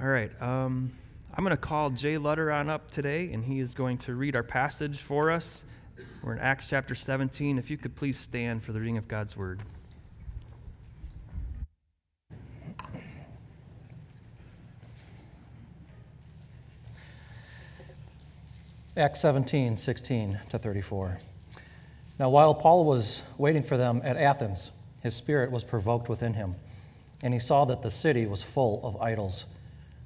All right. Um, I'm going to call Jay Lutter on up today, and he is going to read our passage for us. We're in Acts chapter 17. If you could please stand for the reading of God's word. Acts 17, 16 to 34. Now, while Paul was waiting for them at Athens, his spirit was provoked within him, and he saw that the city was full of idols.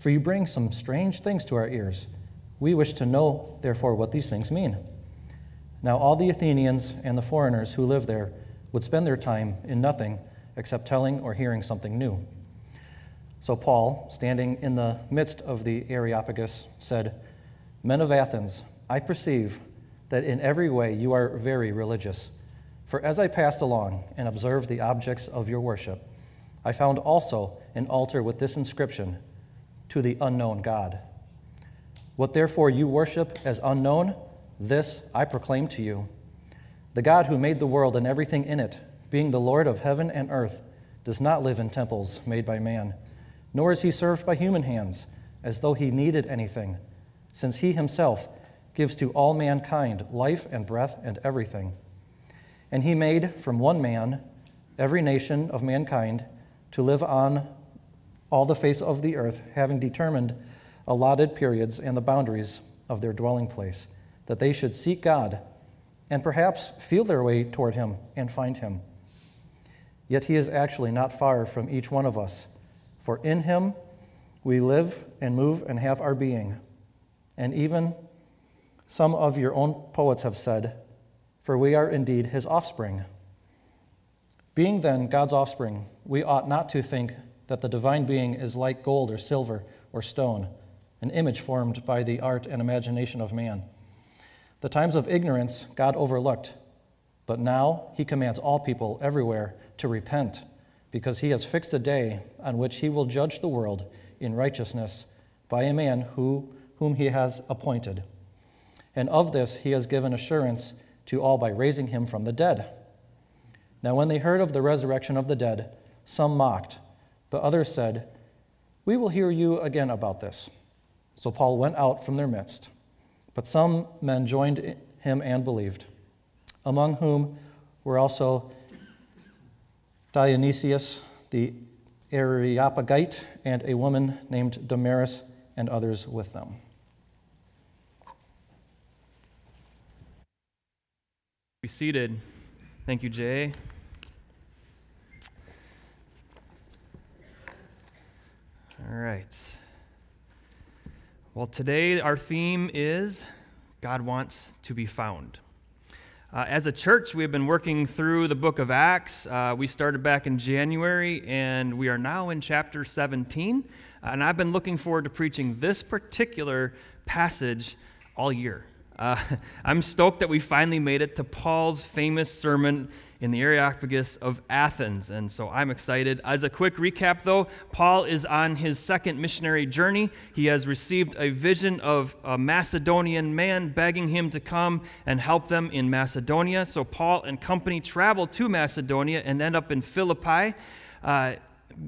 for you bring some strange things to our ears. We wish to know, therefore, what these things mean. Now, all the Athenians and the foreigners who live there would spend their time in nothing except telling or hearing something new. So, Paul, standing in the midst of the Areopagus, said, Men of Athens, I perceive that in every way you are very religious. For as I passed along and observed the objects of your worship, I found also an altar with this inscription to the unknown God. What therefore you worship as unknown, this I proclaim to you. The God who made the world and everything in it, being the Lord of heaven and earth, does not live in temples made by man, nor is he served by human hands, as though he needed anything, since he himself gives to all mankind life and breath and everything. And he made from one man every nation of mankind to live on all the face of the earth, having determined allotted periods and the boundaries of their dwelling place, that they should seek God and perhaps feel their way toward Him and find Him. Yet He is actually not far from each one of us, for in Him we live and move and have our being. And even some of your own poets have said, For we are indeed His offspring. Being then God's offspring, we ought not to think that the divine being is like gold or silver or stone, an image formed by the art and imagination of man. The times of ignorance God overlooked, but now he commands all people everywhere to repent, because he has fixed a day on which he will judge the world in righteousness by a man who, whom he has appointed. And of this he has given assurance to all by raising him from the dead. Now, when they heard of the resurrection of the dead, some mocked. But others said, We will hear you again about this. So Paul went out from their midst. But some men joined him and believed, among whom were also Dionysius the Areopagite and a woman named Damaris and others with them. Be seated. Thank you, Jay. All right. Well, today our theme is God wants to be found. Uh, as a church, we have been working through the book of Acts. Uh, we started back in January, and we are now in chapter 17. Uh, and I've been looking forward to preaching this particular passage all year. Uh, I'm stoked that we finally made it to Paul's famous sermon in the Areopagus of Athens. And so I'm excited. As a quick recap, though, Paul is on his second missionary journey. He has received a vision of a Macedonian man begging him to come and help them in Macedonia. So Paul and company travel to Macedonia and end up in Philippi. Uh,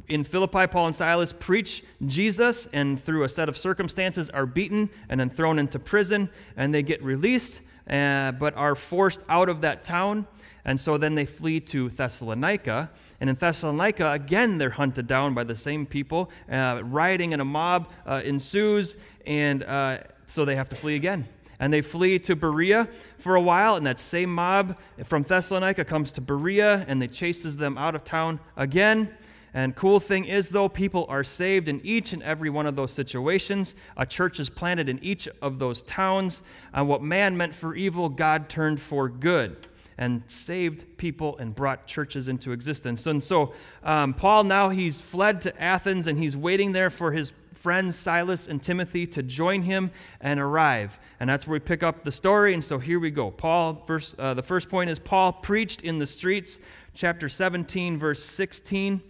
in Philippi, Paul and Silas preach Jesus, and through a set of circumstances, are beaten and then thrown into prison, and they get released, uh, but are forced out of that town. And so then they flee to Thessalonica. And in Thessalonica, again, they're hunted down by the same people. Uh, rioting and a mob uh, ensues, and uh, so they have to flee again. And they flee to Berea for a while, and that same mob from Thessalonica comes to Berea, and they chases them out of town again. And cool thing is, though, people are saved in each and every one of those situations. A church is planted in each of those towns. And what man meant for evil, God turned for good. and saved people and brought churches into existence. And so um, Paul now he's fled to Athens and he's waiting there for his friends Silas and Timothy to join him and arrive. And that's where we pick up the story. And so here we go. Paul, verse, uh, the first point is Paul preached in the streets, chapter 17, verse 16.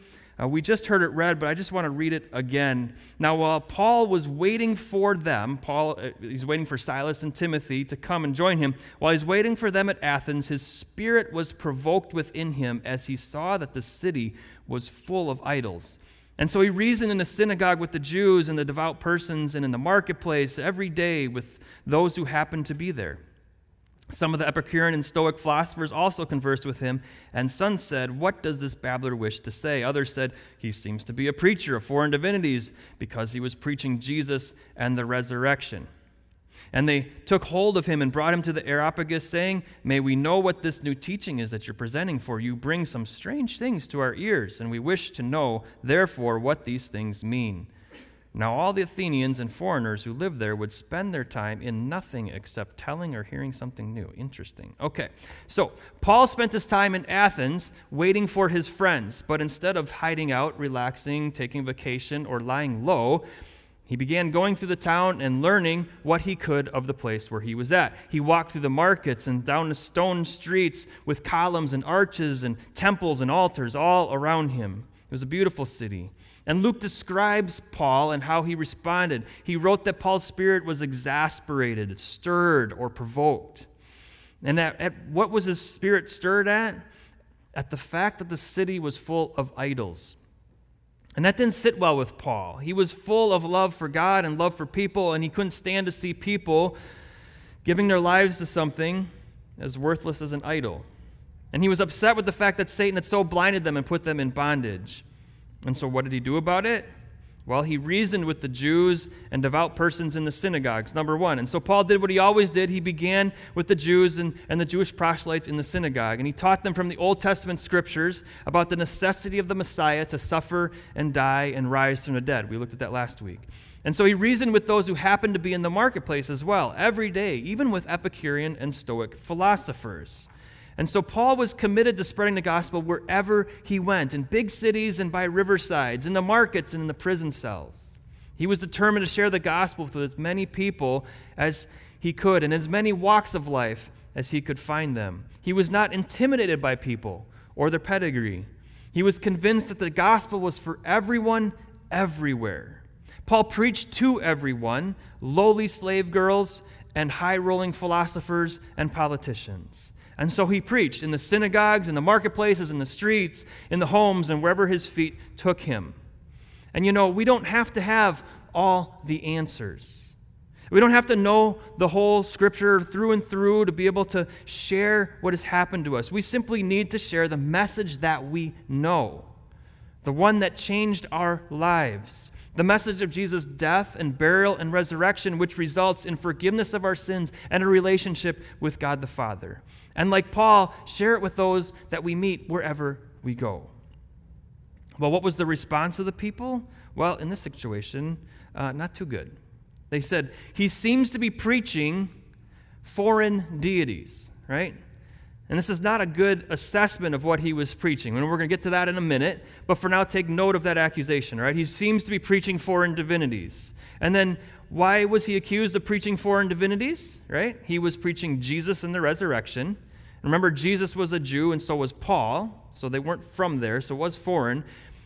Uh, we just heard it read, but I just want to read it again. Now, while Paul was waiting for them, Paul, uh, he's waiting for Silas and Timothy to come and join him. While he's waiting for them at Athens, his spirit was provoked within him as he saw that the city was full of idols. And so he reasoned in the synagogue with the Jews and the devout persons and in the marketplace every day with those who happened to be there. Some of the Epicurean and Stoic philosophers also conversed with him, and some said, What does this babbler wish to say? Others said, He seems to be a preacher of foreign divinities because he was preaching Jesus and the resurrection. And they took hold of him and brought him to the Areopagus, saying, May we know what this new teaching is that you're presenting, for you bring some strange things to our ears, and we wish to know, therefore, what these things mean. Now, all the Athenians and foreigners who lived there would spend their time in nothing except telling or hearing something new. Interesting. Okay, so Paul spent his time in Athens waiting for his friends, but instead of hiding out, relaxing, taking vacation, or lying low, he began going through the town and learning what he could of the place where he was at. He walked through the markets and down the stone streets with columns and arches and temples and altars all around him. It was a beautiful city. And Luke describes Paul and how he responded. He wrote that Paul's spirit was exasperated, stirred, or provoked. And at, at what was his spirit stirred at? At the fact that the city was full of idols. And that didn't sit well with Paul. He was full of love for God and love for people, and he couldn't stand to see people giving their lives to something as worthless as an idol. And he was upset with the fact that Satan had so blinded them and put them in bondage. And so, what did he do about it? Well, he reasoned with the Jews and devout persons in the synagogues, number one. And so Paul did what he always did. He began with the Jews and, and the Jewish proselytes in the synagogue. And he taught them from the Old Testament scriptures about the necessity of the Messiah to suffer and die and rise from the dead. We looked at that last week. And so he reasoned with those who happened to be in the marketplace as well, every day, even with Epicurean and Stoic philosophers. And so Paul was committed to spreading the gospel wherever he went, in big cities and by riversides, in the markets and in the prison cells. He was determined to share the gospel with as many people as he could, in as many walks of life as he could find them. He was not intimidated by people or their pedigree. He was convinced that the gospel was for everyone, everywhere. Paul preached to everyone lowly slave girls and high rolling philosophers and politicians. And so he preached in the synagogues, in the marketplaces, in the streets, in the homes, and wherever his feet took him. And you know, we don't have to have all the answers. We don't have to know the whole scripture through and through to be able to share what has happened to us. We simply need to share the message that we know, the one that changed our lives, the message of Jesus' death and burial and resurrection, which results in forgiveness of our sins and a relationship with God the Father. And like Paul, share it with those that we meet wherever we go. Well, what was the response of the people? Well, in this situation, uh, not too good. They said, He seems to be preaching foreign deities, right? And this is not a good assessment of what he was preaching. And we're going to get to that in a minute. But for now, take note of that accusation, right? He seems to be preaching foreign divinities. And then why was he accused of preaching foreign divinities, right? He was preaching Jesus and the resurrection. Remember, Jesus was a Jew, and so was Paul. So they weren't from there, so it was foreign.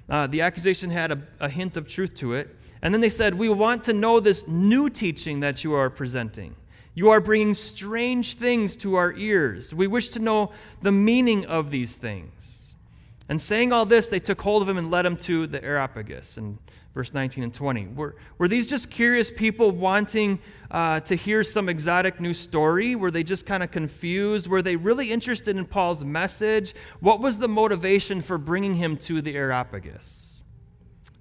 Uh, the accusation had a, a hint of truth to it. And then they said, We want to know this new teaching that you are presenting. You are bringing strange things to our ears. We wish to know the meaning of these things. And saying all this, they took hold of him and led him to the Areopagus. In verse 19 and 20. Were, were these just curious people wanting uh, to hear some exotic new story? Were they just kind of confused? Were they really interested in Paul's message? What was the motivation for bringing him to the Areopagus?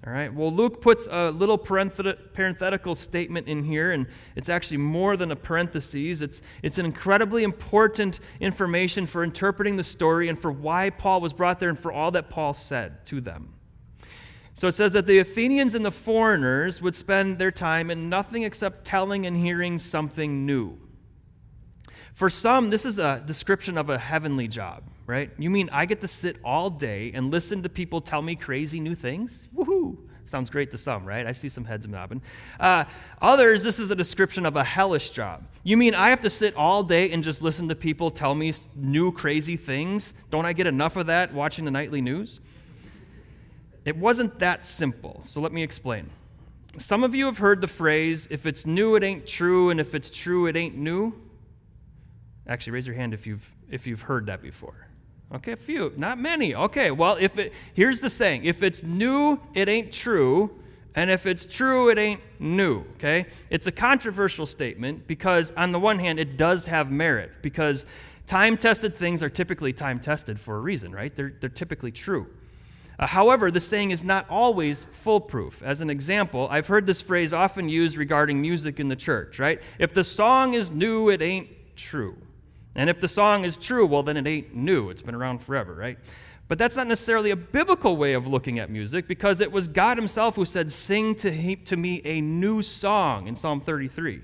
All right, well, Luke puts a little parenthetical statement in here, and it's actually more than a parenthesis. It's, it's an incredibly important information for interpreting the story and for why Paul was brought there and for all that Paul said to them. So it says that the Athenians and the foreigners would spend their time in nothing except telling and hearing something new. For some, this is a description of a heavenly job, right? You mean I get to sit all day and listen to people tell me crazy new things? Woohoo! Sounds great to some, right? I see some heads nodding. Uh, others, this is a description of a hellish job. You mean I have to sit all day and just listen to people tell me new crazy things? Don't I get enough of that watching the nightly news? It wasn't that simple, so let me explain. Some of you have heard the phrase, if it's new, it ain't true, and if it's true, it ain't new. Actually, raise your hand if you've, if you've heard that before. Okay, a few, not many. Okay, well, if it here's the saying: if it's new, it ain't true, and if it's true, it ain't new. Okay, it's a controversial statement because on the one hand, it does have merit because time-tested things are typically time-tested for a reason, right? They're they're typically true. Uh, however, the saying is not always foolproof. As an example, I've heard this phrase often used regarding music in the church, right? If the song is new, it ain't true. And if the song is true, well, then it ain't new. It's been around forever, right? But that's not necessarily a biblical way of looking at music because it was God Himself who said, Sing to, to me a new song in Psalm 33.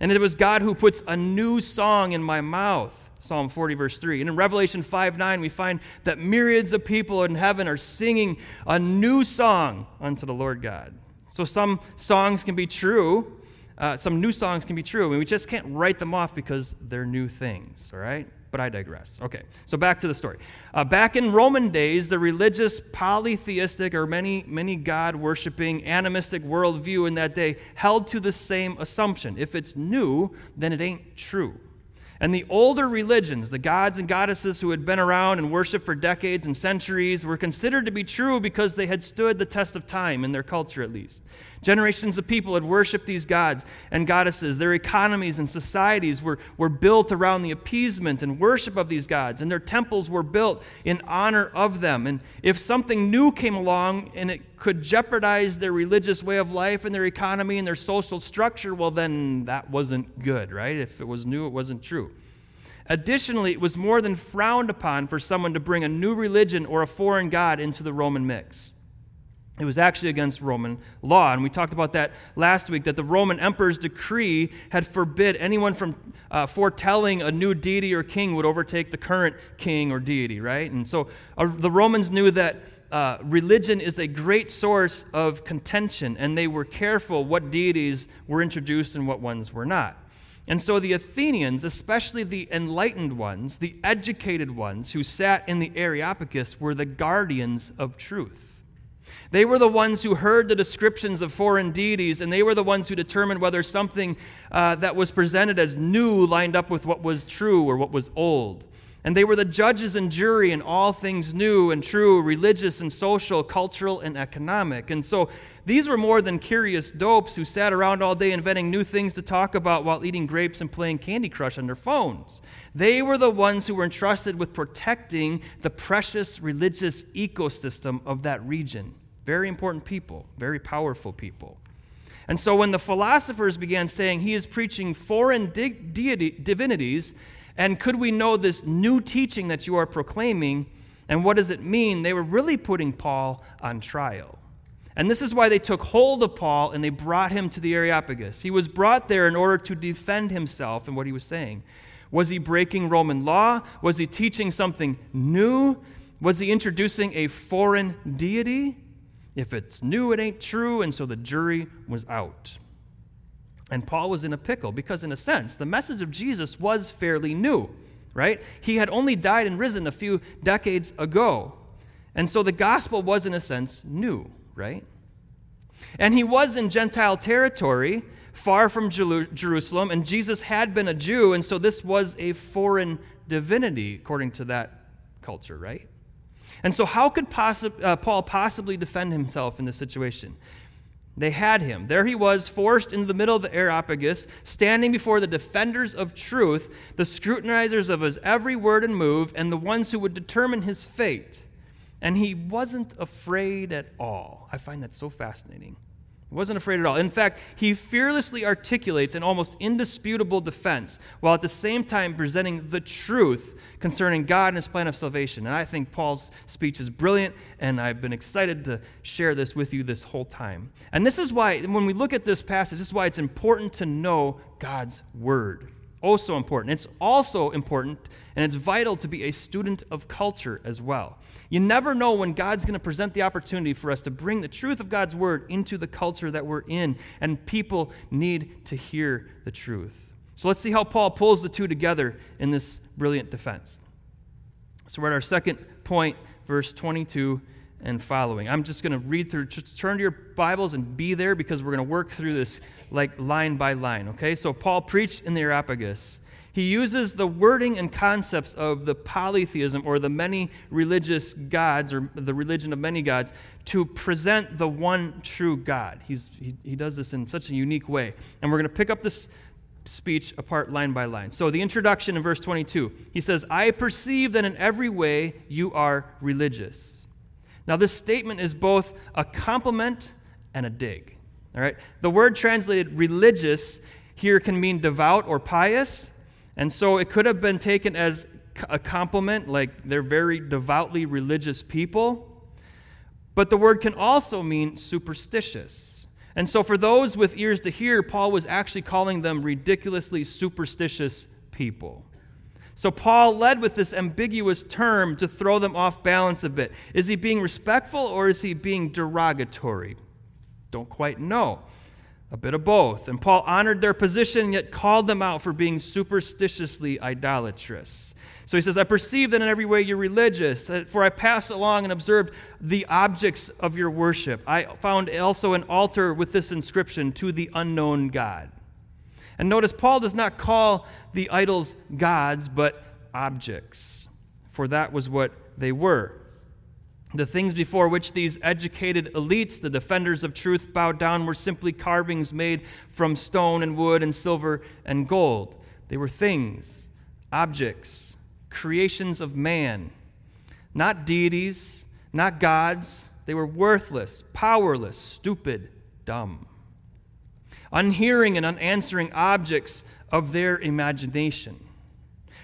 And it was God who puts a new song in my mouth, Psalm 40, verse 3. And in Revelation 5 9, we find that myriads of people in heaven are singing a new song unto the Lord God. So some songs can be true, uh, some new songs can be true, I and we just can't write them off because they're new things, all right? But I digress. Okay, so back to the story. Uh, back in Roman days, the religious, polytheistic, or many, many God worshiping, animistic worldview in that day held to the same assumption. If it's new, then it ain't true. And the older religions, the gods and goddesses who had been around and worshiped for decades and centuries, were considered to be true because they had stood the test of time in their culture, at least. Generations of people had worshiped these gods and goddesses. Their economies and societies were, were built around the appeasement and worship of these gods, and their temples were built in honor of them. And if something new came along and it could jeopardize their religious way of life and their economy and their social structure, well, then that wasn't good, right? If it was new, it wasn't true. Additionally, it was more than frowned upon for someone to bring a new religion or a foreign god into the Roman mix. It was actually against Roman law. And we talked about that last week that the Roman emperor's decree had forbid anyone from uh, foretelling a new deity or king would overtake the current king or deity, right? And so uh, the Romans knew that uh, religion is a great source of contention, and they were careful what deities were introduced and what ones were not. And so the Athenians, especially the enlightened ones, the educated ones who sat in the Areopagus, were the guardians of truth. They were the ones who heard the descriptions of foreign deities, and they were the ones who determined whether something uh, that was presented as new lined up with what was true or what was old. And they were the judges and jury in all things new and true, religious and social, cultural and economic. And so these were more than curious dopes who sat around all day inventing new things to talk about while eating grapes and playing Candy Crush on their phones. They were the ones who were entrusted with protecting the precious religious ecosystem of that region. Very important people, very powerful people. And so when the philosophers began saying he is preaching foreign deity, divinities, and could we know this new teaching that you are proclaiming, and what does it mean? They were really putting Paul on trial. And this is why they took hold of Paul and they brought him to the Areopagus. He was brought there in order to defend himself and what he was saying. Was he breaking Roman law? Was he teaching something new? Was he introducing a foreign deity? If it's new, it ain't true. And so the jury was out. And Paul was in a pickle because, in a sense, the message of Jesus was fairly new, right? He had only died and risen a few decades ago. And so the gospel was, in a sense, new, right? And he was in Gentile territory, far from Jerusalem, and Jesus had been a Jew, and so this was a foreign divinity, according to that culture, right? And so, how could possi- uh, Paul possibly defend himself in this situation? They had him. There he was, forced into the middle of the Areopagus, standing before the defenders of truth, the scrutinizers of his every word and move, and the ones who would determine his fate. And he wasn't afraid at all. I find that so fascinating. He wasn't afraid at all. In fact, he fearlessly articulates an almost indisputable defense while at the same time presenting the truth concerning God and his plan of salvation. And I think Paul's speech is brilliant, and I've been excited to share this with you this whole time. And this is why, when we look at this passage, this is why it's important to know God's word. Oh, so important. It's also important and it's vital to be a student of culture as well. You never know when God's going to present the opportunity for us to bring the truth of God's word into the culture that we're in, and people need to hear the truth. So let's see how Paul pulls the two together in this brilliant defense. So we're at our second point, verse 22 and following. I'm just going to read through, just turn to your Bibles and be there because we're going to work through this like line by line, okay? So Paul preached in the Areopagus. He uses the wording and concepts of the polytheism or the many religious gods or the religion of many gods to present the one true God. He's, he, he does this in such a unique way. And we're going to pick up this speech apart line by line. So, the introduction in verse 22, he says, I perceive that in every way you are religious. Now, this statement is both a compliment and a dig. All right? The word translated religious here can mean devout or pious. And so it could have been taken as a compliment, like they're very devoutly religious people. But the word can also mean superstitious. And so, for those with ears to hear, Paul was actually calling them ridiculously superstitious people. So, Paul led with this ambiguous term to throw them off balance a bit. Is he being respectful or is he being derogatory? Don't quite know. A bit of both. And Paul honored their position, yet called them out for being superstitiously idolatrous. So he says, I perceive that in every way you're religious, uh, for I passed along and observed the objects of your worship. I found also an altar with this inscription, To the unknown God. And notice, Paul does not call the idols gods, but objects, for that was what they were. The things before which these educated elites, the defenders of truth, bowed down were simply carvings made from stone and wood and silver and gold. They were things, objects, creations of man, not deities, not gods. They were worthless, powerless, stupid, dumb, unhearing and unanswering objects of their imagination.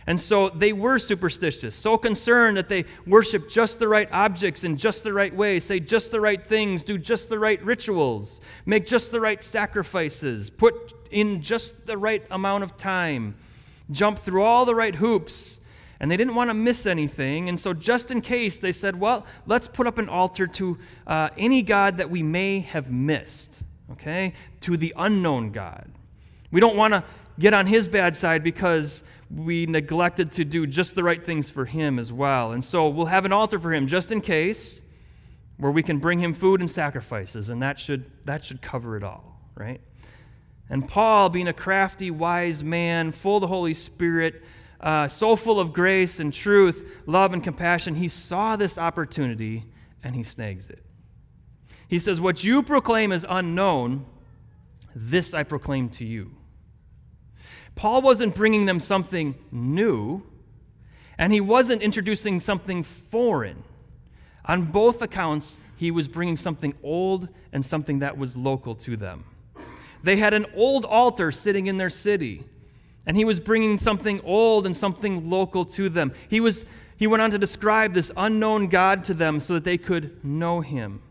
And so they were superstitious, so concerned that they worship just the right objects in just the right way, say just the right things, do just the right rituals, make just the right sacrifices, put in just the right amount of time, jump through all the right hoops. And they didn't want to miss anything. And so, just in case, they said, well, let's put up an altar to uh, any God that we may have missed, okay? To the unknown God. We don't want to get on his bad side because we neglected to do just the right things for him as well. And so we'll have an altar for him just in case where we can bring him food and sacrifices, and that should, that should cover it all, right? And Paul, being a crafty, wise man, full of the Holy Spirit, uh, so full of grace and truth, love and compassion, he saw this opportunity and he snags it. He says, What you proclaim is unknown, this I proclaim to you. Paul wasn't bringing them something new, and he wasn't introducing something foreign. On both accounts, he was bringing something old and something that was local to them. They had an old altar sitting in their city, and he was bringing something old and something local to them. He, was, he went on to describe this unknown God to them so that they could know him.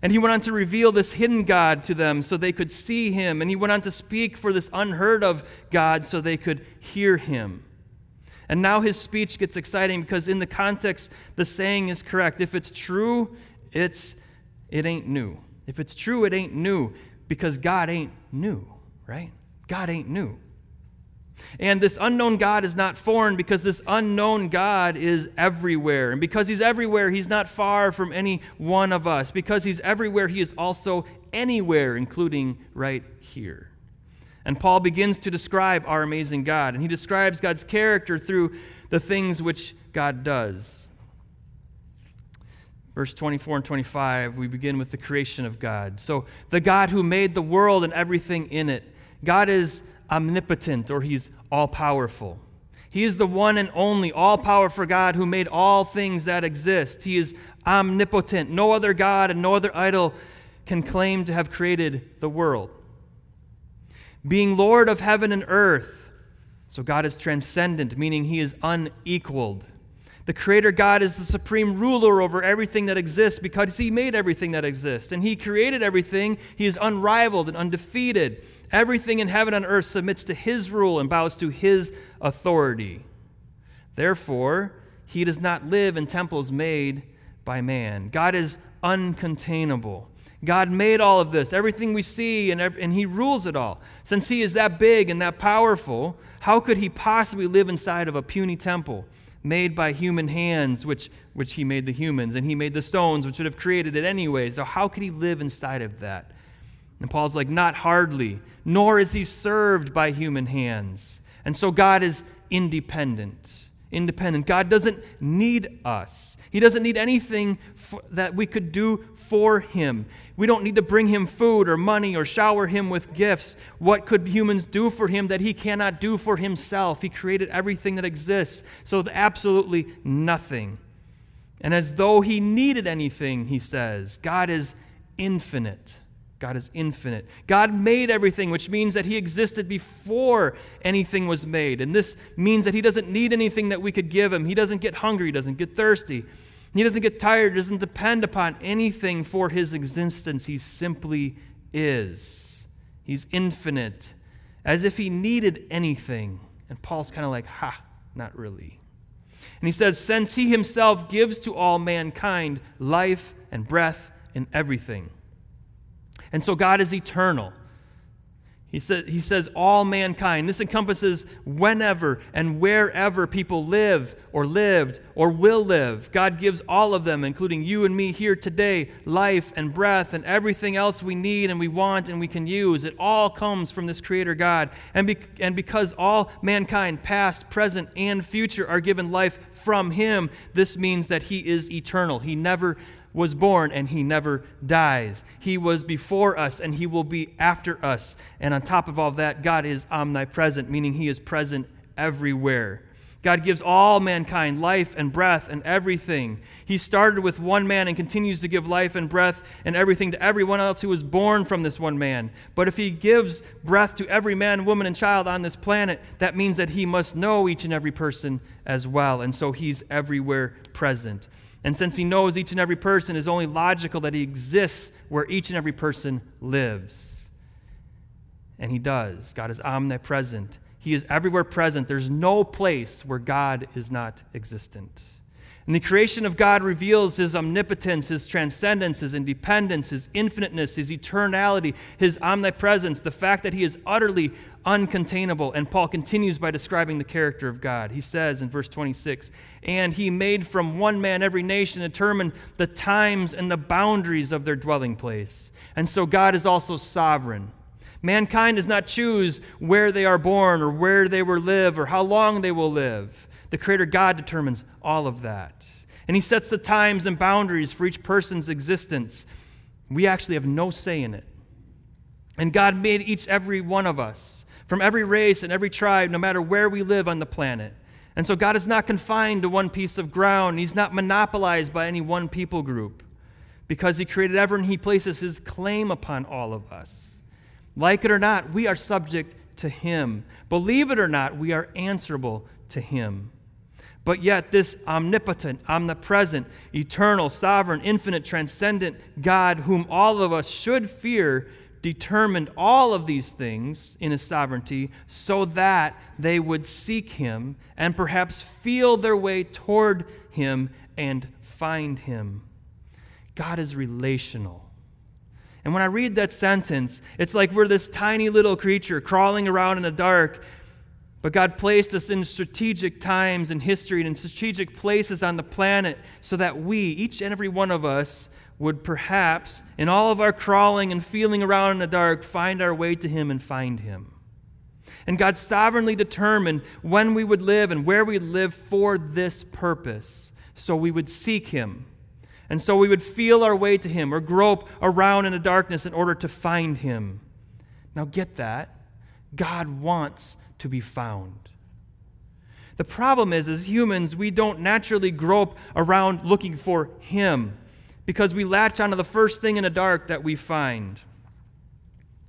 And he went on to reveal this hidden God to them so they could see him. And he went on to speak for this unheard of God so they could hear him. And now his speech gets exciting because in the context, the saying is correct. If it's true, it's it ain't new. If it's true, it ain't new because God ain't new, right? God ain't new. And this unknown God is not foreign because this unknown God is everywhere. And because he's everywhere, he's not far from any one of us. Because he's everywhere, he is also anywhere, including right here. And Paul begins to describe our amazing God. And he describes God's character through the things which God does. Verse 24 and 25, we begin with the creation of God. So, the God who made the world and everything in it. God is omnipotent or he's all powerful. He is the one and only all powerful God who made all things that exist. He is omnipotent. No other God and no other idol can claim to have created the world. Being Lord of heaven and earth, so God is transcendent, meaning he is unequaled. The Creator God is the supreme ruler over everything that exists because He made everything that exists. And He created everything. He is unrivaled and undefeated. Everything in heaven and earth submits to His rule and bows to His authority. Therefore, He does not live in temples made by man. God is uncontainable. God made all of this, everything we see, and, and He rules it all. Since He is that big and that powerful, how could He possibly live inside of a puny temple made by human hands, which, which He made the humans, and He made the stones, which would have created it anyway? So, how could He live inside of that? And Paul's like, Not hardly, nor is He served by human hands. And so, God is independent independent. God doesn't need us. He doesn't need anything that we could do for Him. We don't need to bring Him food or money or shower Him with gifts. What could humans do for Him that He cannot do for Himself? He created everything that exists, so absolutely nothing. And as though He needed anything, He says, God is infinite. God is infinite. God made everything, which means that He existed before anything was made. And this means that He doesn't need anything that we could give Him. He doesn't get hungry, He doesn't get thirsty, He doesn't get tired, He doesn't depend upon anything for His existence. He simply is. He's infinite, as if He needed anything. And Paul's kind of like, ha, not really. And he says, since He Himself gives to all mankind life and breath and everything. And so God is eternal. He, says, he says, all mankind. This encompasses whenever and wherever people live or lived or will live. God gives all of them, including you and me here today, life and breath and everything else we need and we want and we can use. It all comes from this Creator God. And, be, and because all mankind, past, present, and future, are given life from Him, this means that He is eternal. He never was born and he never dies. He was before us and he will be after us. And on top of all that, God is omnipresent, meaning he is present everywhere. God gives all mankind life and breath and everything. He started with one man and continues to give life and breath and everything to everyone else who was born from this one man. But if he gives breath to every man, woman, and child on this planet, that means that he must know each and every person as well. And so he's everywhere present. And since he knows each and every person, it is only logical that he exists where each and every person lives. And he does. God is omnipresent. He is everywhere present. There's no place where God is not existent. And the creation of God reveals his omnipotence, his transcendence, his independence, his infiniteness, his eternality, his omnipresence, the fact that he is utterly uncontainable. And Paul continues by describing the character of God. He says in verse 26 And he made from one man every nation, determined the times and the boundaries of their dwelling place. And so God is also sovereign. Mankind does not choose where they are born or where they will live or how long they will live. The Creator God determines all of that. And He sets the times and boundaries for each person's existence. We actually have no say in it. And God made each, every one of us from every race and every tribe, no matter where we live on the planet. And so God is not confined to one piece of ground, He's not monopolized by any one people group. Because He created everyone, He places His claim upon all of us. Like it or not, we are subject to Him. Believe it or not, we are answerable to Him. But yet, this omnipotent, omnipresent, eternal, sovereign, infinite, transcendent God, whom all of us should fear, determined all of these things in his sovereignty so that they would seek him and perhaps feel their way toward him and find him. God is relational. And when I read that sentence, it's like we're this tiny little creature crawling around in the dark but God placed us in strategic times in history and in strategic places on the planet so that we, each and every one of us, would perhaps, in all of our crawling and feeling around in the dark, find our way to Him and find Him. And God sovereignly determined when we would live and where we'd live for this purpose, so we would seek Him. And so we would feel our way to Him or grope around in the darkness in order to find Him. Now, get that. God wants to be found. The problem is, as humans, we don't naturally grope around looking for Him because we latch onto the first thing in the dark that we find.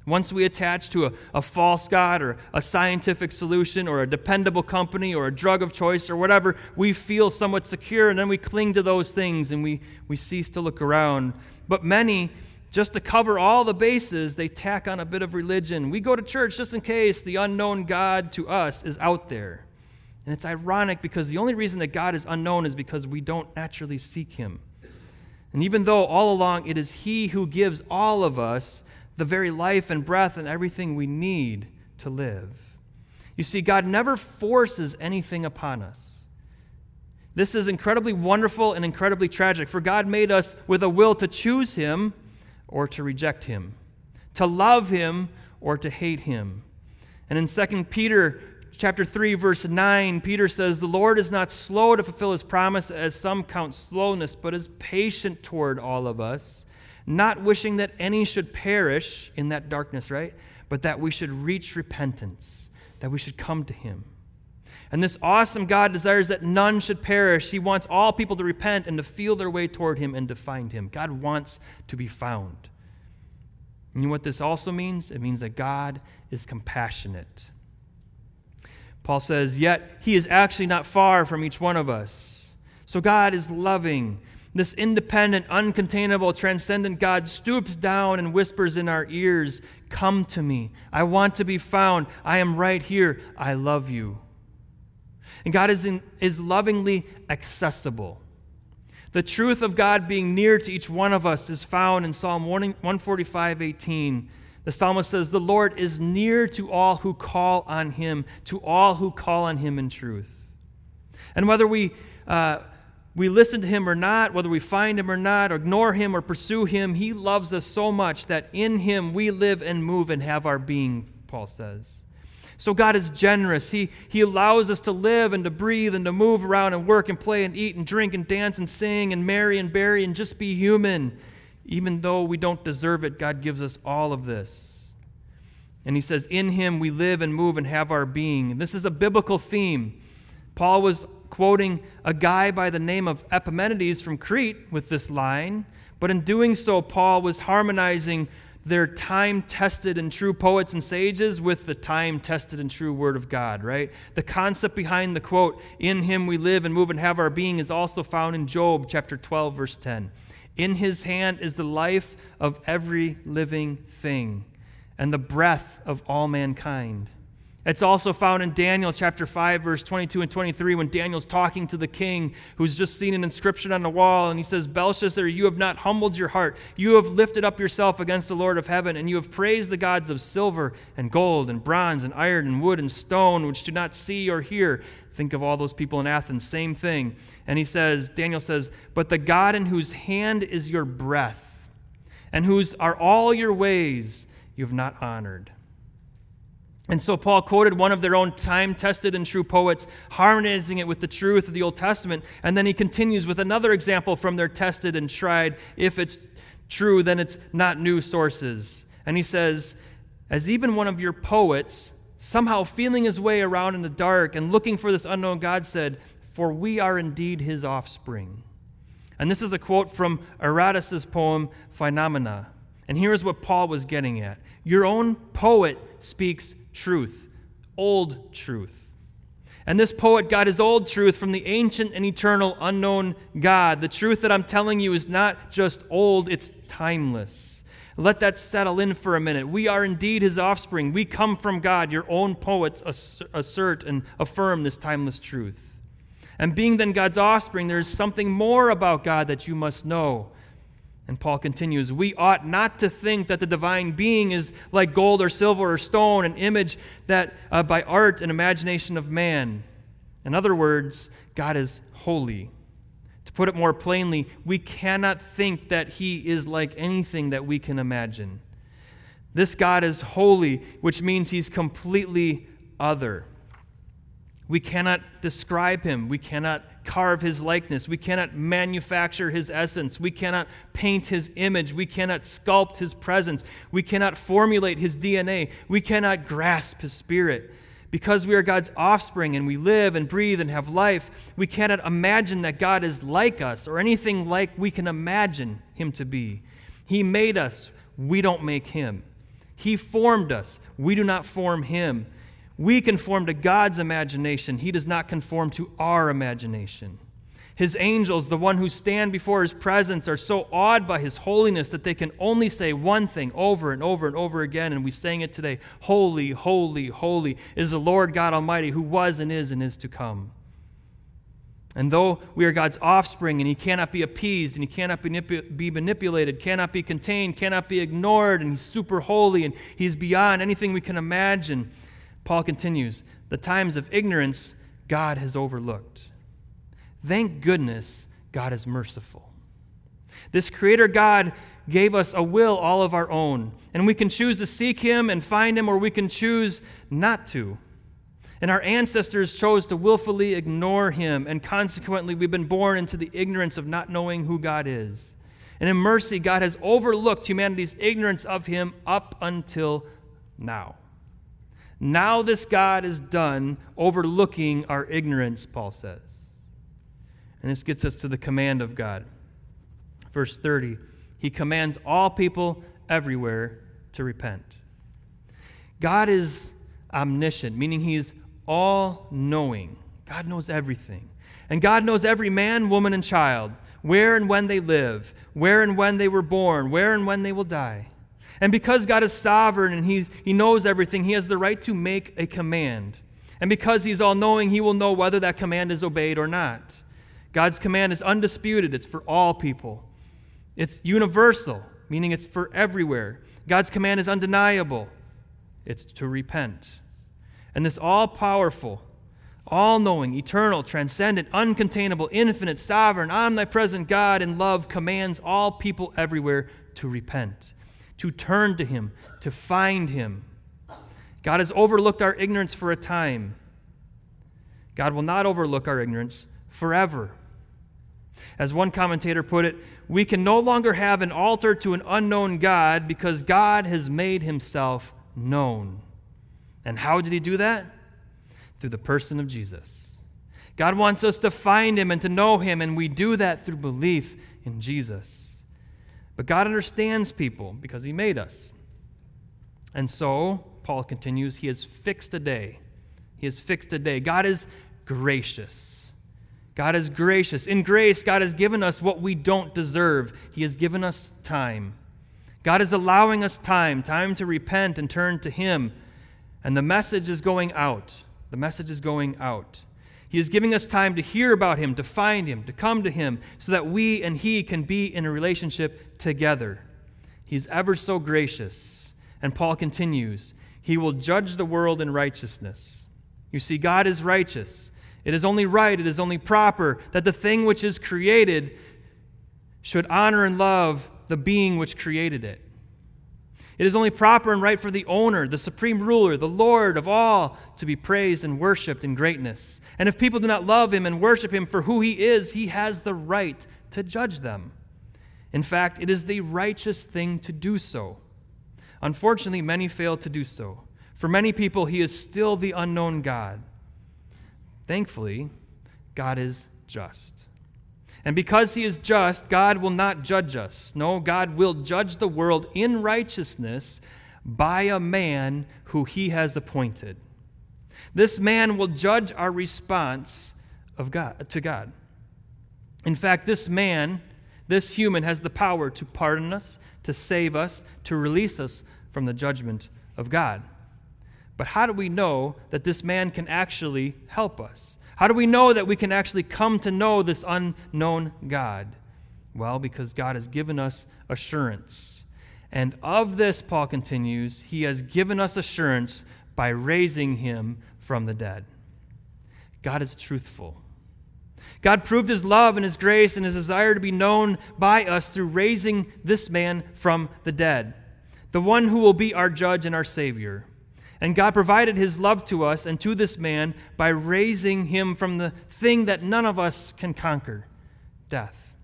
Once we attach to a, a false God or a scientific solution or a dependable company or a drug of choice or whatever, we feel somewhat secure and then we cling to those things and we, we cease to look around. But many, just to cover all the bases, they tack on a bit of religion. We go to church just in case the unknown God to us is out there. And it's ironic because the only reason that God is unknown is because we don't naturally seek Him. And even though all along it is He who gives all of us the very life and breath and everything we need to live. You see, God never forces anything upon us. This is incredibly wonderful and incredibly tragic, for God made us with a will to choose Him or to reject Him, to love Him or to hate Him. And in 2 Peter chapter 3 verse 9 peter says the lord is not slow to fulfill his promise as some count slowness but is patient toward all of us not wishing that any should perish in that darkness, right? But that we should reach repentance, that we should come to Him. And this awesome God desires that none should perish. He wants all people to repent and to feel their way toward Him and to find Him. God wants to be found. And you know what this also means? It means that God is compassionate. Paul says, Yet He is actually not far from each one of us. So God is loving this independent, uncontainable, transcendent God stoops down and whispers in our ears, Come to me. I want to be found. I am right here. I love you. And God is, in, is lovingly accessible. The truth of God being near to each one of us is found in Psalm 145 18. The psalmist says, The Lord is near to all who call on him, to all who call on him in truth. And whether we uh, we listen to him or not, whether we find him or not, or ignore him or pursue him, he loves us so much that in him we live and move and have our being, Paul says. So God is generous. He, he allows us to live and to breathe and to move around and work and play and eat and drink and dance and sing and marry and bury and just be human. Even though we don't deserve it, God gives us all of this. And he says, In him we live and move and have our being. And this is a biblical theme. Paul was quoting a guy by the name of Epimenides from Crete with this line, but in doing so, Paul was harmonizing their time tested and true poets and sages with the time tested and true word of God, right? The concept behind the quote, in him we live and move and have our being, is also found in Job chapter 12, verse 10. In his hand is the life of every living thing and the breath of all mankind. It's also found in Daniel chapter 5, verse 22 and 23, when Daniel's talking to the king who's just seen an inscription on the wall, and he says, Belshazzar, you have not humbled your heart. You have lifted up yourself against the Lord of heaven, and you have praised the gods of silver and gold and bronze and iron and wood and stone, which do not see or hear. Think of all those people in Athens, same thing. And he says, Daniel says, But the God in whose hand is your breath, and whose are all your ways, you have not honored. And so Paul quoted one of their own time tested and true poets, harmonizing it with the truth of the Old Testament. And then he continues with another example from their tested and tried. If it's true, then it's not new sources. And he says, As even one of your poets, somehow feeling his way around in the dark and looking for this unknown God, said, For we are indeed his offspring. And this is a quote from Aratus' poem, Phenomena. And here's what Paul was getting at Your own poet speaks truth, old truth. And this poet got his old truth from the ancient and eternal unknown God. The truth that I'm telling you is not just old, it's timeless. Let that settle in for a minute. We are indeed his offspring. We come from God. Your own poets assert and affirm this timeless truth. And being then God's offspring, there is something more about God that you must know. And Paul continues, We ought not to think that the divine being is like gold or silver or stone, an image that uh, by art and imagination of man. In other words, God is holy. To put it more plainly, we cannot think that he is like anything that we can imagine. This God is holy, which means he's completely other. We cannot describe him. We cannot carve his likeness. We cannot manufacture his essence. We cannot paint his image. We cannot sculpt his presence. We cannot formulate his DNA. We cannot grasp his spirit. Because we are God's offspring and we live and breathe and have life, we cannot imagine that God is like us or anything like we can imagine him to be. He made us, we don't make him. He formed us. We do not form him. We conform to God's imagination. He does not conform to our imagination. His angels, the one who stand before his presence, are so awed by his holiness that they can only say one thing over and over and over again. And we sang it today Holy, holy, holy is the Lord God Almighty who was and is and is to come. And though we are God's offspring and he cannot be appeased and he cannot be manipulated, cannot be contained, cannot be ignored, and he's super holy and he's beyond anything we can imagine, Paul continues the times of ignorance God has overlooked. Thank goodness God is merciful. This Creator God gave us a will all of our own, and we can choose to seek Him and find Him, or we can choose not to. And our ancestors chose to willfully ignore Him, and consequently, we've been born into the ignorance of not knowing who God is. And in mercy, God has overlooked humanity's ignorance of Him up until now. Now, this God is done overlooking our ignorance, Paul says. And this gets us to the command of God. Verse 30 He commands all people everywhere to repent. God is omniscient, meaning He's all knowing. God knows everything. And God knows every man, woman, and child, where and when they live, where and when they were born, where and when they will die. And because God is sovereign and he's, He knows everything, He has the right to make a command. And because He's all knowing, He will know whether that command is obeyed or not. God's command is undisputed, it's for all people. It's universal, meaning it's for everywhere. God's command is undeniable, it's to repent. And this all powerful, all knowing, eternal, transcendent, uncontainable, infinite, sovereign, omnipresent God in love commands all people everywhere to repent, to turn to Him, to find Him. God has overlooked our ignorance for a time. God will not overlook our ignorance forever. As one commentator put it, we can no longer have an altar to an unknown God because God has made himself known. And how did he do that? Through the person of Jesus. God wants us to find him and to know him, and we do that through belief in Jesus. But God understands people because he made us. And so, Paul continues, he has fixed a day. He has fixed a day. God is gracious. God is gracious. In grace, God has given us what we don't deserve. He has given us time. God is allowing us time, time to repent and turn to Him. And the message is going out. The message is going out. He is giving us time to hear about Him, to find Him, to come to Him, so that we and He can be in a relationship together. He's ever so gracious. And Paul continues He will judge the world in righteousness. You see, God is righteous. It is only right, it is only proper that the thing which is created should honor and love the being which created it. It is only proper and right for the owner, the supreme ruler, the Lord of all, to be praised and worshiped in greatness. And if people do not love him and worship him for who he is, he has the right to judge them. In fact, it is the righteous thing to do so. Unfortunately, many fail to do so. For many people, he is still the unknown God. Thankfully, God is just. And because he is just, God will not judge us. No, God will judge the world in righteousness by a man who he has appointed. This man will judge our response of God, to God. In fact, this man, this human, has the power to pardon us, to save us, to release us from the judgment of God. But how do we know that this man can actually help us? How do we know that we can actually come to know this unknown God? Well, because God has given us assurance. And of this, Paul continues, he has given us assurance by raising him from the dead. God is truthful. God proved his love and his grace and his desire to be known by us through raising this man from the dead, the one who will be our judge and our Savior. And God provided his love to us and to this man by raising him from the thing that none of us can conquer death.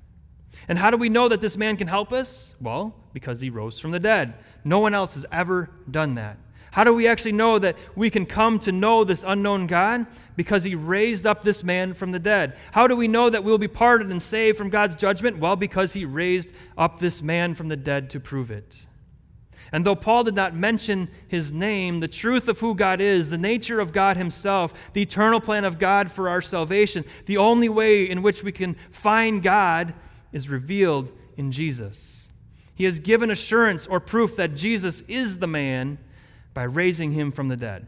And how do we know that this man can help us? Well, because he rose from the dead. No one else has ever done that. How do we actually know that we can come to know this unknown God? Because he raised up this man from the dead. How do we know that we'll be pardoned and saved from God's judgment? Well, because he raised up this man from the dead to prove it. And though Paul did not mention his name, the truth of who God is, the nature of God himself, the eternal plan of God for our salvation, the only way in which we can find God is revealed in Jesus. He has given assurance or proof that Jesus is the man by raising him from the dead.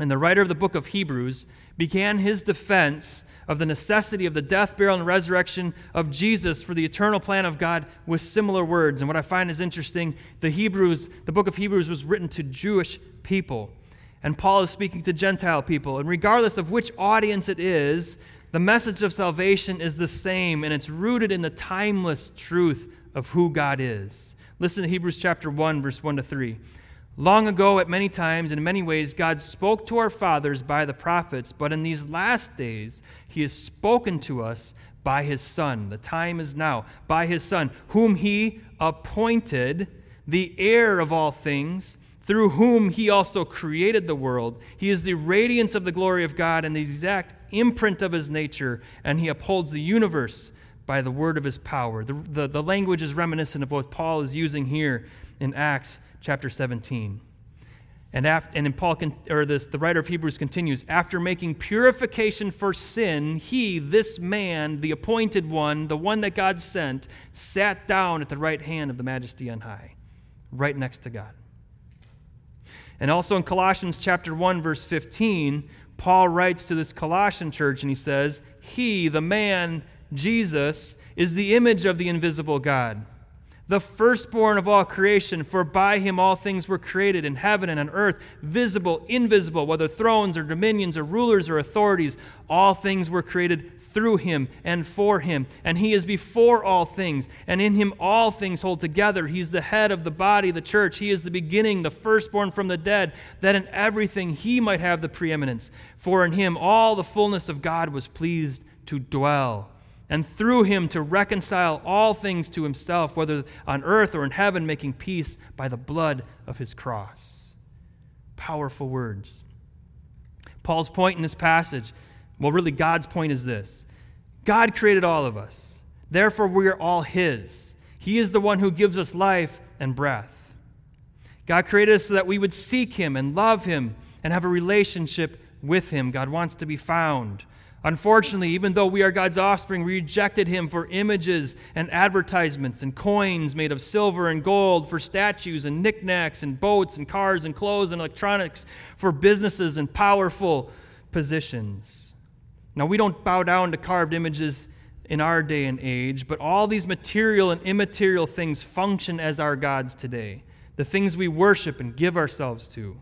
And the writer of the book of Hebrews began his defense of the necessity of the death, burial, and resurrection of Jesus for the eternal plan of God with similar words. And what I find is interesting, the Hebrews, the book of Hebrews was written to Jewish people. And Paul is speaking to Gentile people. And regardless of which audience it is, the message of salvation is the same, and it's rooted in the timeless truth of who God is. Listen to Hebrews chapter 1, verse 1 to 3. Long ago, at many times, and in many ways, God spoke to our fathers by the prophets, but in these last days, He has spoken to us by His Son. The time is now. By His Son, whom He appointed the heir of all things, through whom He also created the world. He is the radiance of the glory of God and the exact imprint of His nature, and He upholds the universe by the word of His power. The, the, the language is reminiscent of what Paul is using here in Acts chapter 17. And, after, and in Paul, or this, the writer of Hebrews continues, after making purification for sin, he, this man, the appointed one, the one that God sent, sat down at the right hand of the majesty on high, right next to God. And also in Colossians chapter 1, verse 15, Paul writes to this Colossian church and he says, He, the man, Jesus, is the image of the invisible God the firstborn of all creation, for by him all things were created in heaven and on earth, visible, invisible, whether thrones or dominions or rulers or authorities, all things were created through him and for him. And he is before all things, and in him all things hold together. He's the head of the body, the church. He is the beginning, the firstborn from the dead, that in everything he might have the preeminence. For in him all the fullness of God was pleased to dwell and through him to reconcile all things to himself, whether on earth or in heaven, making peace by the blood of his cross. Powerful words. Paul's point in this passage, well, really, God's point is this God created all of us. Therefore, we are all his. He is the one who gives us life and breath. God created us so that we would seek him and love him and have a relationship with him. God wants to be found. Unfortunately, even though we are God's offspring, we rejected him for images and advertisements and coins made of silver and gold, for statues and knickknacks and boats and cars and clothes and electronics, for businesses and powerful positions. Now, we don't bow down to carved images in our day and age, but all these material and immaterial things function as our gods today, the things we worship and give ourselves to.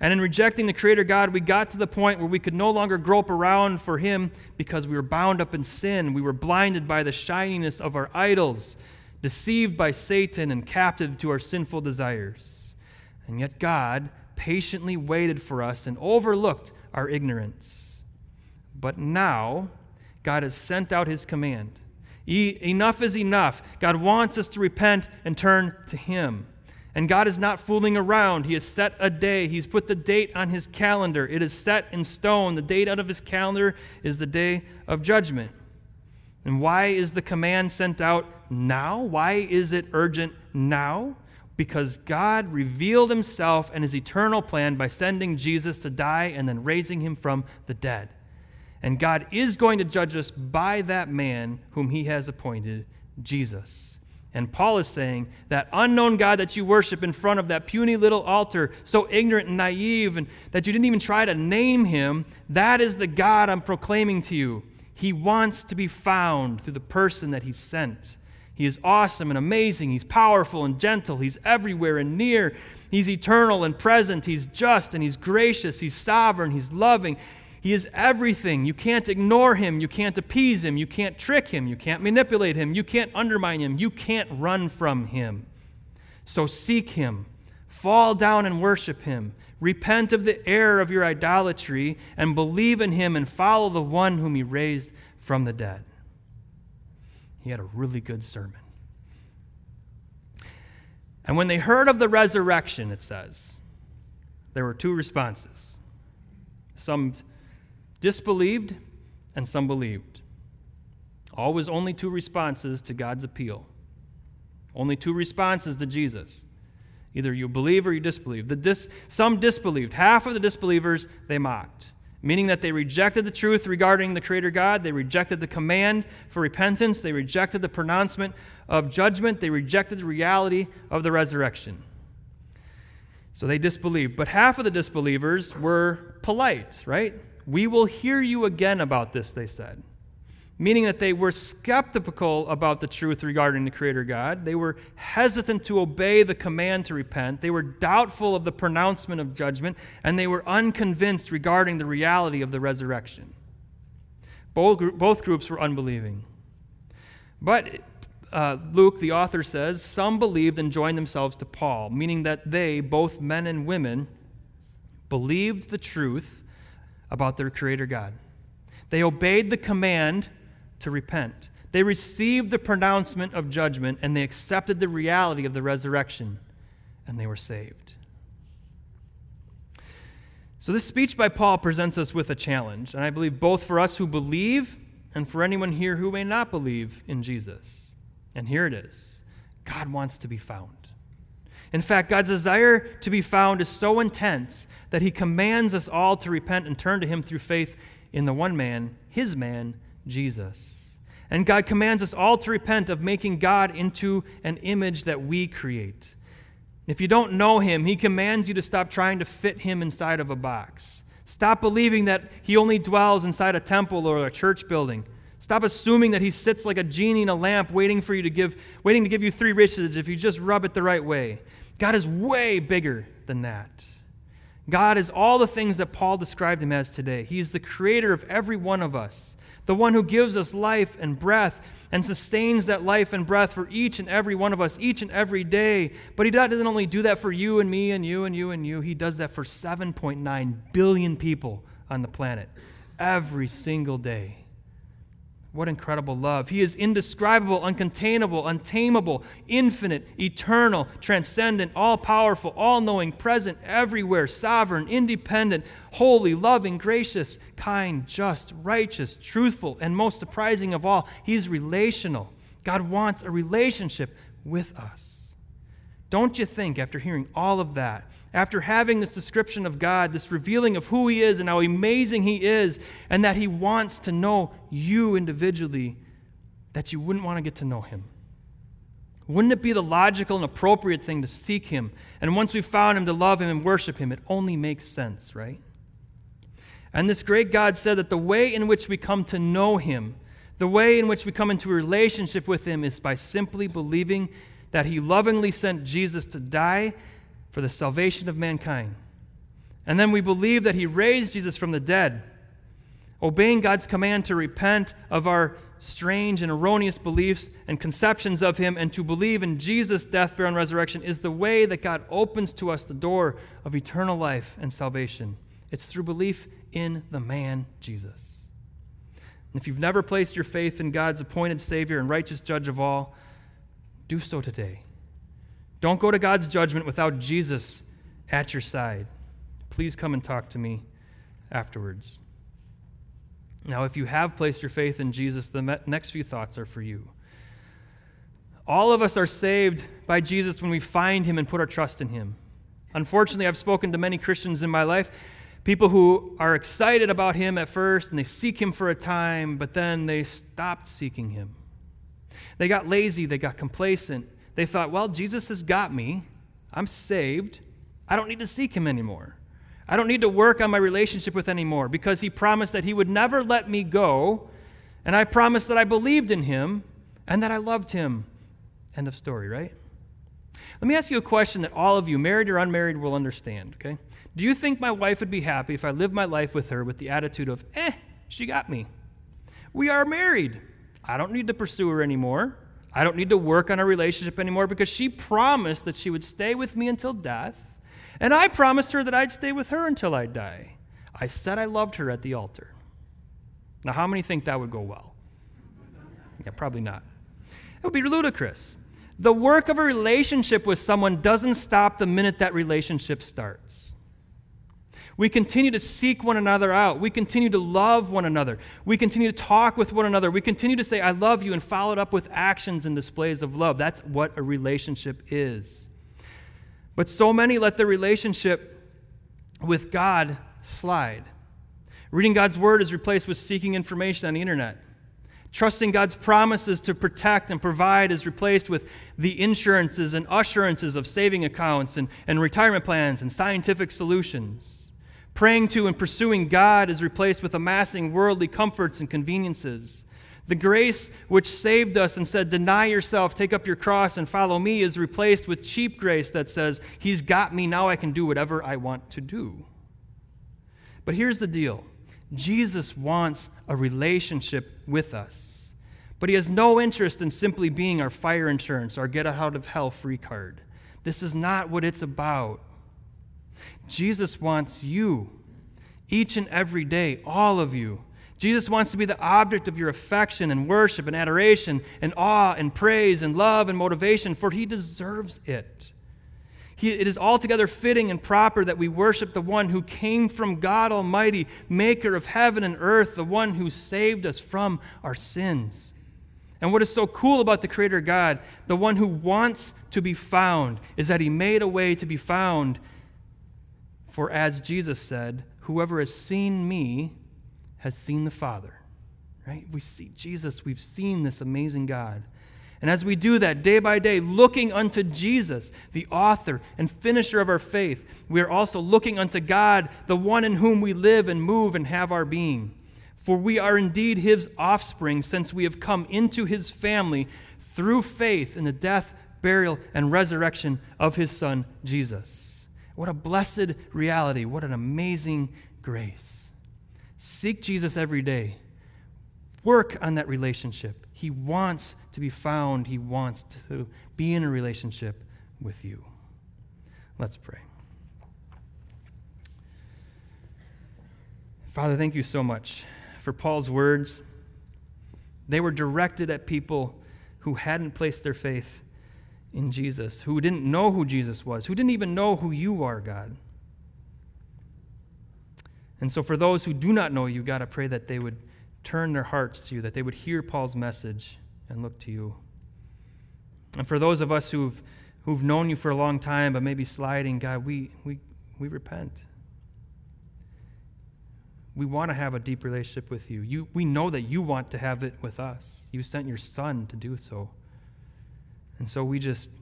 And in rejecting the Creator God, we got to the point where we could no longer grope around for Him because we were bound up in sin. We were blinded by the shininess of our idols, deceived by Satan, and captive to our sinful desires. And yet God patiently waited for us and overlooked our ignorance. But now, God has sent out His command. E- enough is enough. God wants us to repent and turn to Him. And God is not fooling around. He has set a day. He's put the date on his calendar. It is set in stone. The date out of his calendar is the day of judgment. And why is the command sent out now? Why is it urgent now? Because God revealed himself and his eternal plan by sending Jesus to die and then raising him from the dead. And God is going to judge us by that man whom he has appointed, Jesus. And Paul is saying that unknown God that you worship in front of that puny little altar, so ignorant and naive, and that you didn't even try to name him, that is the God I'm proclaiming to you. He wants to be found through the person that he sent. He is awesome and amazing. He's powerful and gentle. He's everywhere and near. He's eternal and present. He's just and he's gracious. He's sovereign. He's loving. He is everything. You can't ignore him. You can't appease him. You can't trick him. You can't manipulate him. You can't undermine him. You can't run from him. So seek him. Fall down and worship him. Repent of the error of your idolatry and believe in him and follow the one whom he raised from the dead. He had a really good sermon. And when they heard of the resurrection, it says, there were two responses. Some disbelieved, and some believed. Always only two responses to God's appeal. Only two responses to Jesus. Either you believe or you disbelieve. The dis, some disbelieved. Half of the disbelievers they mocked, meaning that they rejected the truth regarding the Creator God. They rejected the command for repentance. They rejected the pronouncement of judgment. They rejected the reality of the resurrection. So they disbelieved. But half of the disbelievers were polite, right? We will hear you again about this, they said meaning that they were skeptical about the truth regarding the Creator God. They were hesitant to obey the command to repent. They were doubtful of the pronouncement of judgment, and they were unconvinced regarding the reality of the resurrection. Both, both groups were unbelieving. But uh, Luke, the author says, some believed and joined themselves to Paul, meaning that they, both men and women, believed the truth about their Creator God. They obeyed the command to repent. They received the pronouncement of judgment and they accepted the reality of the resurrection and they were saved. So, this speech by Paul presents us with a challenge, and I believe both for us who believe and for anyone here who may not believe in Jesus. And here it is God wants to be found. In fact, God's desire to be found is so intense that he commands us all to repent and turn to him through faith in the one man, his man, Jesus. And God commands us all to repent of making God into an image that we create. If you don't know Him, He commands you to stop trying to fit Him inside of a box. Stop believing that He only dwells inside a temple or a church building. Stop assuming that He sits like a genie in a lamp waiting for you to give, waiting to give you three wishes if you just rub it the right way. God is way bigger than that. God is all the things that Paul described Him as today. He is the creator of every one of us the one who gives us life and breath and sustains that life and breath for each and every one of us each and every day. But He doesn't only do that for you and me and you and you and you, He does that for 7.9 billion people on the planet every single day. What incredible love. He is indescribable, uncontainable, untamable, infinite, eternal, transcendent, all powerful, all knowing, present, everywhere, sovereign, independent, holy, loving, gracious, kind, just, righteous, truthful, and most surprising of all, He's relational. God wants a relationship with us. Don't you think, after hearing all of that, after having this description of God, this revealing of who He is and how amazing He is, and that He wants to know you individually, that you wouldn't want to get to know Him. Wouldn't it be the logical and appropriate thing to seek Him? And once we've found Him, to love Him and worship Him? It only makes sense, right? And this great God said that the way in which we come to know Him, the way in which we come into a relationship with Him, is by simply believing that He lovingly sent Jesus to die for the salvation of mankind. And then we believe that he raised Jesus from the dead. Obeying God's command to repent of our strange and erroneous beliefs and conceptions of him and to believe in Jesus' death, burial, and resurrection is the way that God opens to us the door of eternal life and salvation. It's through belief in the man Jesus. And if you've never placed your faith in God's appointed Savior and righteous judge of all, do so today. Don't go to God's judgment without Jesus at your side. Please come and talk to me afterwards. Now, if you have placed your faith in Jesus, the next few thoughts are for you. All of us are saved by Jesus when we find him and put our trust in him. Unfortunately, I've spoken to many Christians in my life, people who are excited about him at first and they seek him for a time, but then they stopped seeking him. They got lazy, they got complacent, they thought, well, Jesus has got me. I'm saved. I don't need to seek him anymore. I don't need to work on my relationship with anymore because he promised that he would never let me go. And I promised that I believed in him and that I loved him. End of story, right? Let me ask you a question that all of you, married or unmarried, will understand, okay? Do you think my wife would be happy if I lived my life with her with the attitude of, eh, she got me? We are married. I don't need to pursue her anymore. I don't need to work on a relationship anymore because she promised that she would stay with me until death, and I promised her that I'd stay with her until I die. I said I loved her at the altar. Now, how many think that would go well? Yeah, probably not. It would be ludicrous. The work of a relationship with someone doesn't stop the minute that relationship starts. We continue to seek one another out. We continue to love one another. We continue to talk with one another. We continue to say, I love you, and follow it up with actions and displays of love. That's what a relationship is. But so many let their relationship with God slide. Reading God's word is replaced with seeking information on the internet. Trusting God's promises to protect and provide is replaced with the insurances and assurances of saving accounts and, and retirement plans and scientific solutions. Praying to and pursuing God is replaced with amassing worldly comforts and conveniences. The grace which saved us and said, Deny yourself, take up your cross, and follow me, is replaced with cheap grace that says, He's got me, now I can do whatever I want to do. But here's the deal Jesus wants a relationship with us. But he has no interest in simply being our fire insurance, our get out of hell free card. This is not what it's about. Jesus wants you, each and every day, all of you. Jesus wants to be the object of your affection and worship and adoration and awe and praise and love and motivation, for he deserves it. He, it is altogether fitting and proper that we worship the one who came from God Almighty, maker of heaven and earth, the one who saved us from our sins. And what is so cool about the Creator God, the one who wants to be found, is that He made a way to be found. For as Jesus said, whoever has seen me has seen the Father. Right? We see Jesus, we've seen this amazing God. And as we do that day by day, looking unto Jesus, the author and finisher of our faith, we are also looking unto God, the one in whom we live and move and have our being. For we are indeed his offspring, since we have come into his family through faith in the death, burial, and resurrection of his son, Jesus. What a blessed reality. What an amazing grace. Seek Jesus every day. Work on that relationship. He wants to be found, He wants to be in a relationship with you. Let's pray. Father, thank you so much for Paul's words. They were directed at people who hadn't placed their faith in Jesus, who didn't know who Jesus was, who didn't even know who you are, God. And so, for those who do not know you, God, I pray that they would turn their hearts to you, that they would hear Paul's message and look to you. And for those of us who've, who've known you for a long time but maybe sliding, God, we, we, we repent. We want to have a deep relationship with you. you. We know that you want to have it with us. You sent your son to do so. And so we just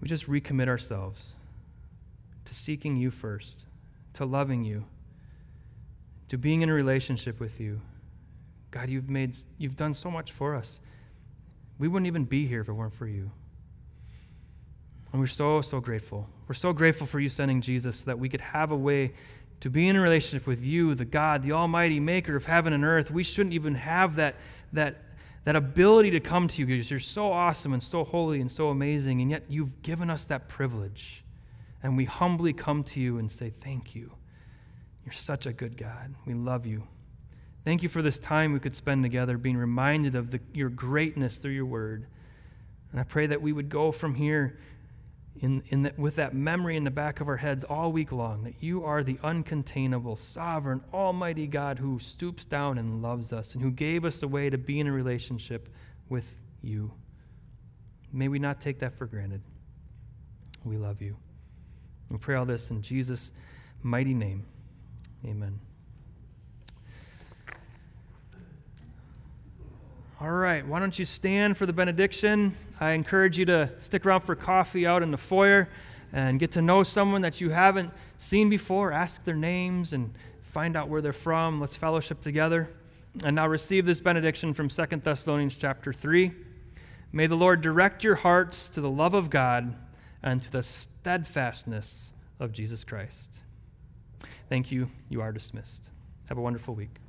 we just recommit ourselves to seeking you first, to loving you, to being in a relationship with you. God, you've made you've done so much for us. We wouldn't even be here if it weren't for you. And we're so, so grateful. We're so grateful for you sending Jesus so that we could have a way to be in a relationship with you, the God, the Almighty Maker of heaven and earth. We shouldn't even have that, that, that ability to come to you because you're so awesome and so holy and so amazing, and yet you've given us that privilege. And we humbly come to you and say, Thank you. You're such a good God. We love you. Thank you for this time we could spend together being reminded of the, your greatness through your word. And I pray that we would go from here in, in the, with that memory in the back of our heads all week long that you are the uncontainable, sovereign, almighty God who stoops down and loves us and who gave us a way to be in a relationship with you. May we not take that for granted. We love you. We pray all this in Jesus' mighty name. Amen. All right, why don't you stand for the benediction? I encourage you to stick around for coffee out in the foyer and get to know someone that you haven't seen before. Ask their names and find out where they're from. Let's fellowship together. And now receive this benediction from 2 Thessalonians chapter 3. May the Lord direct your hearts to the love of God and to the steadfastness of Jesus Christ. Thank you. You are dismissed. Have a wonderful week.